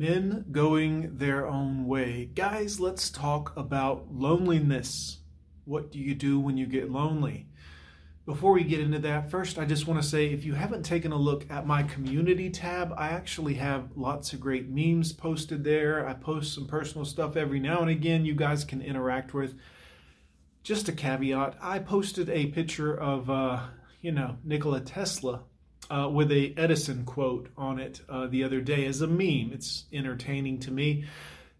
Men going their own way. Guys, let's talk about loneliness. What do you do when you get lonely? Before we get into that, first, I just want to say if you haven't taken a look at my community tab, I actually have lots of great memes posted there. I post some personal stuff every now and again you guys can interact with. Just a caveat I posted a picture of, uh, you know, Nikola Tesla uh, with a Edison quote on it uh, the other day as a meme. It's entertaining to me.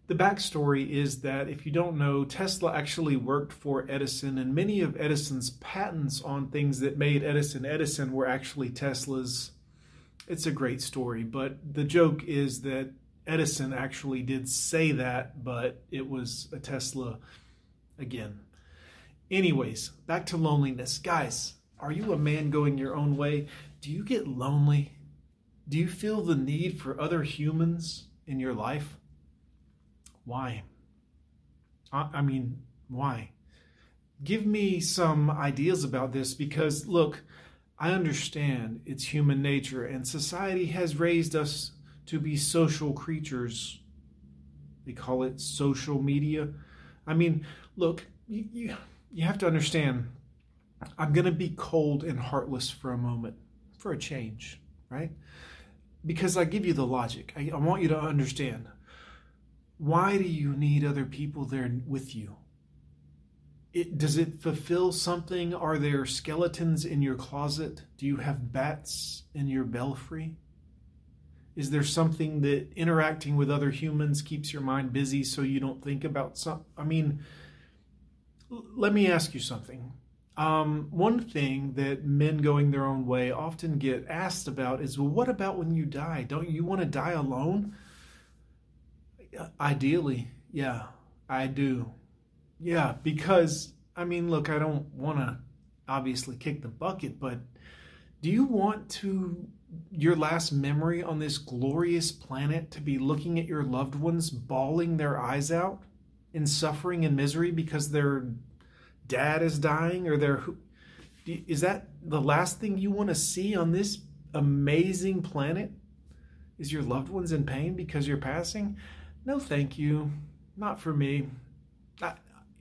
The backstory is that if you don't know, Tesla actually worked for Edison, and many of Edison's patents on things that made Edison Edison were actually Tesla's. It's a great story, but the joke is that Edison actually did say that, but it was a Tesla again. Anyways, back to loneliness. Guys, are you a man going your own way? Do you get lonely? Do you feel the need for other humans in your life? Why? I mean, why? Give me some ideas about this because, look, I understand it's human nature and society has raised us to be social creatures. They call it social media. I mean, look, you, you, you have to understand, I'm going to be cold and heartless for a moment for a change, right? Because I give you the logic. I, I want you to understand. Why do you need other people there with you? It, does it fulfill something? Are there skeletons in your closet? Do you have bats in your belfry? Is there something that interacting with other humans keeps your mind busy so you don't think about some? I mean, let me ask you something. Um, one thing that men going their own way often get asked about is, well, what about when you die? Don't you want to die alone? Ideally, yeah, I do. Yeah, because, I mean, look, I don't want to obviously kick the bucket, but do you want to, your last memory on this glorious planet, to be looking at your loved ones bawling their eyes out in suffering and misery because they're dad is dying or their is that the last thing you want to see on this amazing planet? Is your loved ones in pain because you're passing? No thank you. Not for me. I,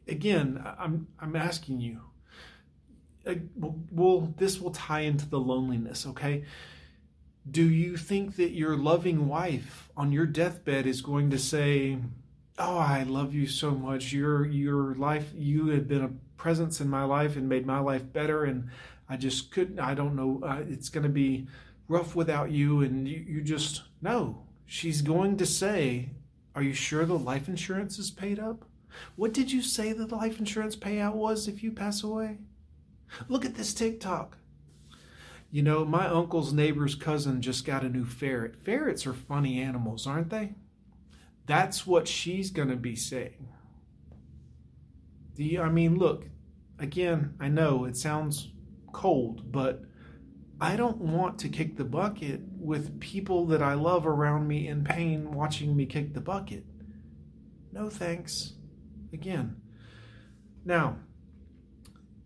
again i'm i'm asking you. Well this will tie into the loneliness okay? Do you think that your loving wife on your deathbed is going to say oh i love you so much. Your your life you have been a presence in my life and made my life better and i just couldn't i don't know uh, it's going to be rough without you and you, you just no she's going to say are you sure the life insurance is paid up? What did you say the life insurance payout was if you pass away? Look at this tiktok. You know my uncle's neighbor's cousin just got a new ferret. Ferrets are funny animals aren't they? That's what she's going to be saying. Do you, I mean, look, again, I know it sounds cold, but I don't want to kick the bucket with people that I love around me in pain watching me kick the bucket. No thanks. Again. Now,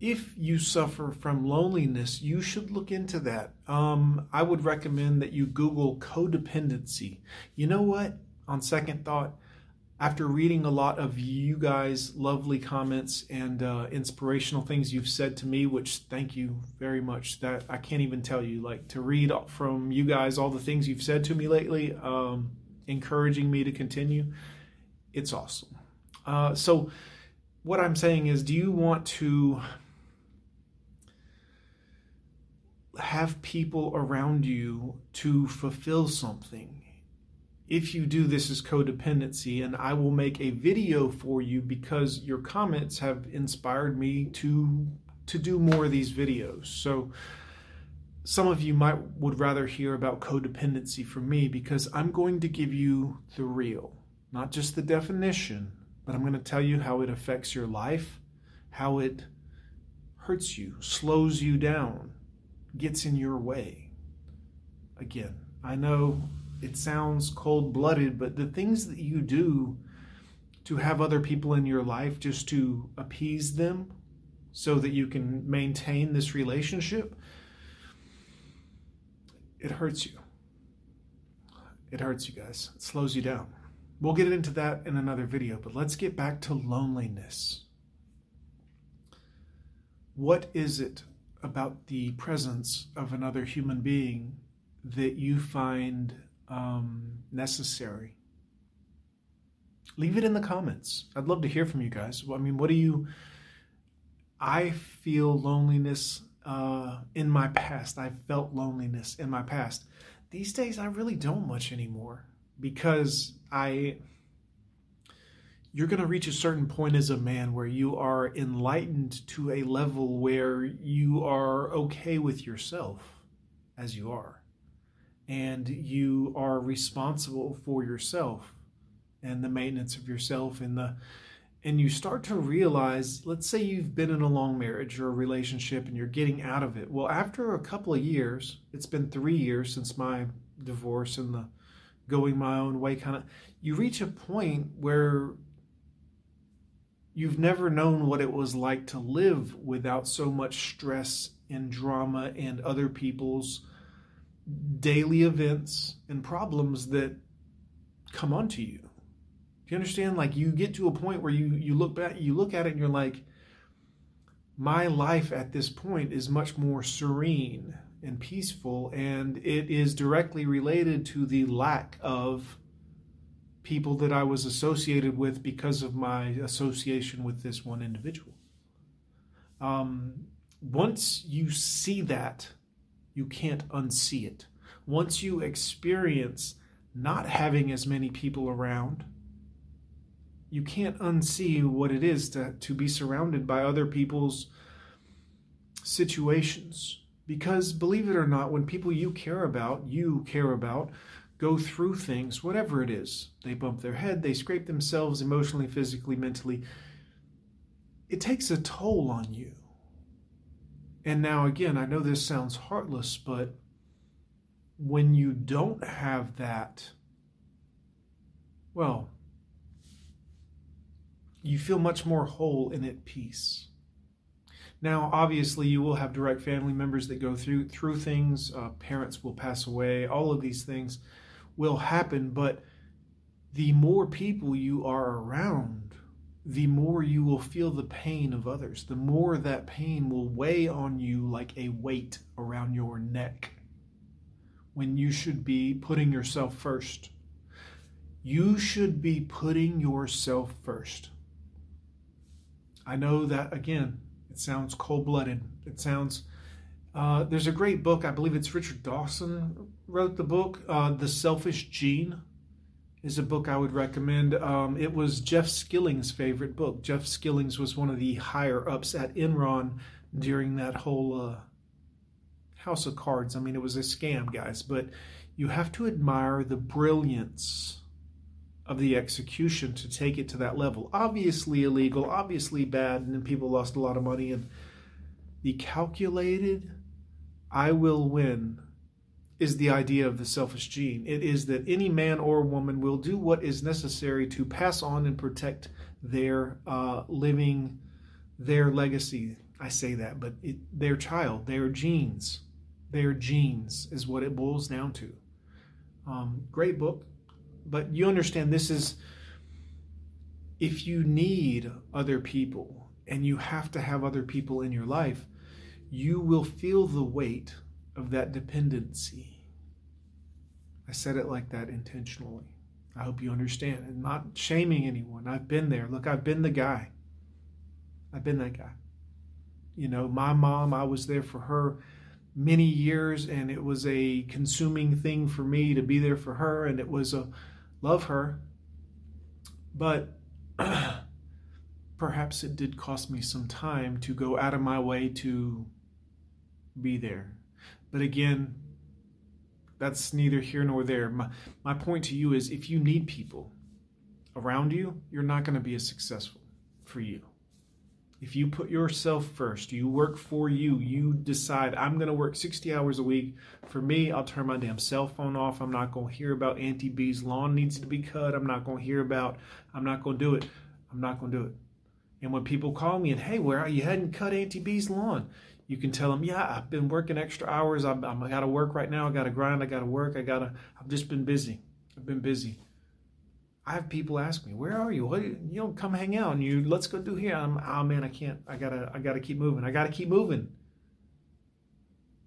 if you suffer from loneliness, you should look into that. Um, I would recommend that you Google codependency. You know what? on second thought, after reading a lot of you guys' lovely comments and uh, inspirational things you've said to me, which thank you very much. That I can't even tell you. Like to read from you guys all the things you've said to me lately, um, encouraging me to continue. It's awesome. Uh, so, what I'm saying is, do you want to have people around you to fulfill something? If you do this as codependency and i will make a video for you because your comments have inspired me to to do more of these videos. So some of you might would rather hear about codependency from me because i'm going to give you the real not just the definition but i'm going to tell you how it affects your life how it hurts you slows you down gets in your way. Again i know it sounds cold blooded, but the things that you do to have other people in your life just to appease them so that you can maintain this relationship, it hurts you. It hurts you guys, it slows you down. We'll get into that in another video, but let's get back to loneliness. What is it about the presence of another human being that you find um, necessary? Leave it in the comments. I'd love to hear from you guys. I mean, what do you. I feel loneliness uh, in my past. I felt loneliness in my past. These days, I really don't much anymore because I. You're going to reach a certain point as a man where you are enlightened to a level where you are okay with yourself as you are. And you are responsible for yourself and the maintenance of yourself and the and you start to realize let's say you've been in a long marriage or a relationship and you're getting out of it. Well after a couple of years it's been three years since my divorce and the going my own way kind of you reach a point where you've never known what it was like to live without so much stress and drama and other people's daily events and problems that come onto you do you understand? Like you get to a point where you you look back, you look at it, and you're like, my life at this point is much more serene and peaceful, and it is directly related to the lack of people that I was associated with because of my association with this one individual. Um, once you see that, you can't unsee it. Once you experience not having as many people around, you can't unsee what it is to, to be surrounded by other people's situations. Because believe it or not, when people you care about, you care about, go through things, whatever it is, they bump their head, they scrape themselves emotionally, physically, mentally, it takes a toll on you. And now, again, I know this sounds heartless, but when you don't have that, well, you feel much more whole and at peace. Now, obviously, you will have direct family members that go through through things. Uh, parents will pass away. All of these things will happen, but the more people you are around, the more you will feel the pain of others. The more that pain will weigh on you like a weight around your neck when you should be putting yourself first. You should be putting yourself first. I know that, again, it sounds cold blooded. It sounds. Uh, there's a great book, I believe it's Richard Dawson wrote the book. Uh, the Selfish Gene is a book I would recommend. Um, it was Jeff Skilling's favorite book. Jeff Skilling's was one of the higher ups at Enron during that whole uh, House of Cards. I mean, it was a scam, guys, but you have to admire the brilliance of the execution to take it to that level. Obviously illegal, obviously bad, and people lost a lot of money. And the calculated, I will win, is the idea of the selfish gene. It is that any man or woman will do what is necessary to pass on and protect their uh, living, their legacy. I say that, but it, their child, their genes, their genes is what it boils down to. Um, great book but you understand this is if you need other people and you have to have other people in your life, you will feel the weight of that dependency. I said it like that intentionally. I hope you understand. And not shaming anyone. I've been there. Look, I've been the guy. I've been that guy. You know, my mom, I was there for her many years, and it was a consuming thing for me to be there for her, and it was a love her, but perhaps it did cost me some time to go out of my way to be there. But again, that's neither here nor there. My, my point to you is if you need people around you, you're not going to be as successful for you. If you put yourself first, you work for you, you decide, I'm going to work 60 hours a week. For me, I'll turn my damn cell phone off. I'm not going to hear about Auntie B's lawn needs to be cut. I'm not going to hear about, I'm not going to do it. I'm not going to do it. And when people call me and, hey, where are you hadn't cut Auntie B's lawn? You can tell them, yeah, I've been working extra hours. I'm, I'm I got to work right now. I got to grind. I got to work. I got to, I've just been busy. I've been busy. I have people ask me, "Where are you? What, you don't come hang out and you let's go do here." I'm, oh man, I can't. I gotta, I gotta keep moving. I gotta keep moving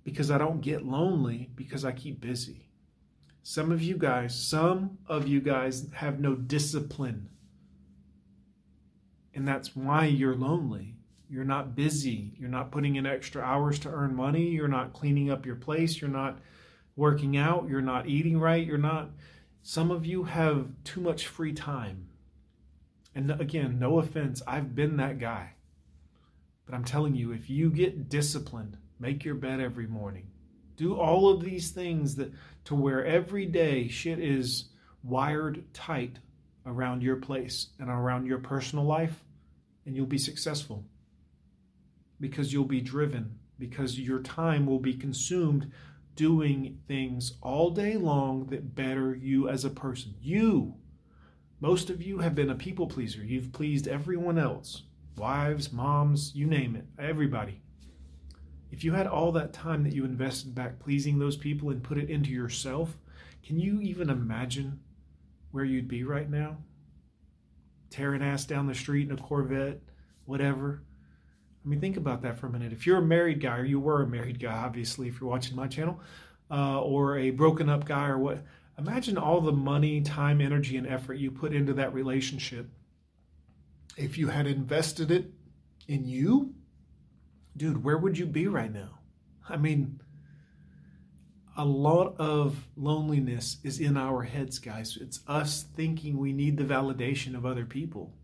because I don't get lonely because I keep busy. Some of you guys, some of you guys have no discipline, and that's why you're lonely. You're not busy. You're not putting in extra hours to earn money. You're not cleaning up your place. You're not working out. You're not eating right. You're not some of you have too much free time. And again, no offense, I've been that guy. But I'm telling you, if you get disciplined, make your bed every morning, do all of these things that to where every day shit is wired tight around your place and around your personal life, and you'll be successful. Because you'll be driven, because your time will be consumed doing things all day long that better you as a person. You, most of you have been a people pleaser. You've pleased everyone else wives, moms, you name it, everybody. If you had all that time that you invested back pleasing those people and put it into yourself, can you even imagine where you'd be right now? Tearing ass down the street in a Corvette, whatever. I mean, think about that for a minute. If you're a married guy, or you were a married guy, obviously, if you're watching my channel, uh, or a broken up guy, or what, imagine all the money, time, energy, and effort you put into that relationship. If you had invested it in you, dude, where would you be right now? I mean, a lot of loneliness is in our heads, guys. It's us thinking we need the validation of other people.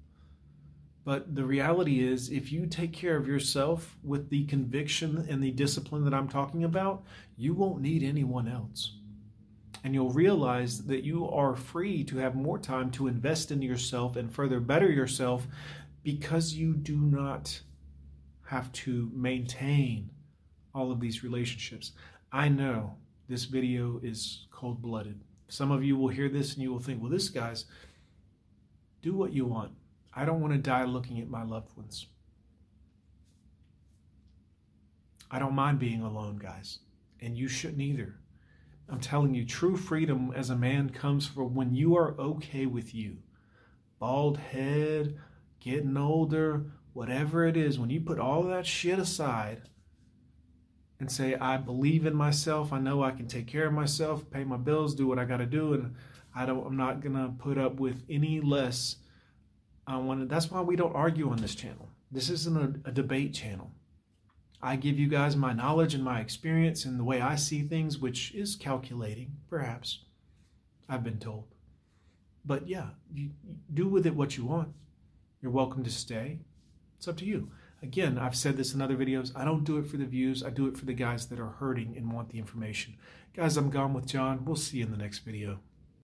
But the reality is, if you take care of yourself with the conviction and the discipline that I'm talking about, you won't need anyone else. And you'll realize that you are free to have more time to invest in yourself and further better yourself because you do not have to maintain all of these relationships. I know this video is cold blooded. Some of you will hear this and you will think, well, this guy's do what you want I don't want to die looking at my loved ones. I don't mind being alone, guys, and you shouldn't either. I'm telling you, true freedom as a man comes from when you are okay with you. Bald head, getting older, whatever it is, when you put all that shit aside and say, I believe in myself, I know I can take care of myself, pay my bills, do what I got to do, and I don't, I'm not to put up with any less I wanted, that's why we don't argue on this channel. This isn't a, a debate channel. I give you guys my knowledge and my experience and the way I see things, which is calculating, perhaps. I've been told. But yeah, you, you do with it what you want. You're welcome to stay. It's up to you. Again, I've said this in other videos. I don't do it for the views. I do it for the guys that are hurting and want the information. Guys, I'm gone with John. We'll see you in the next video.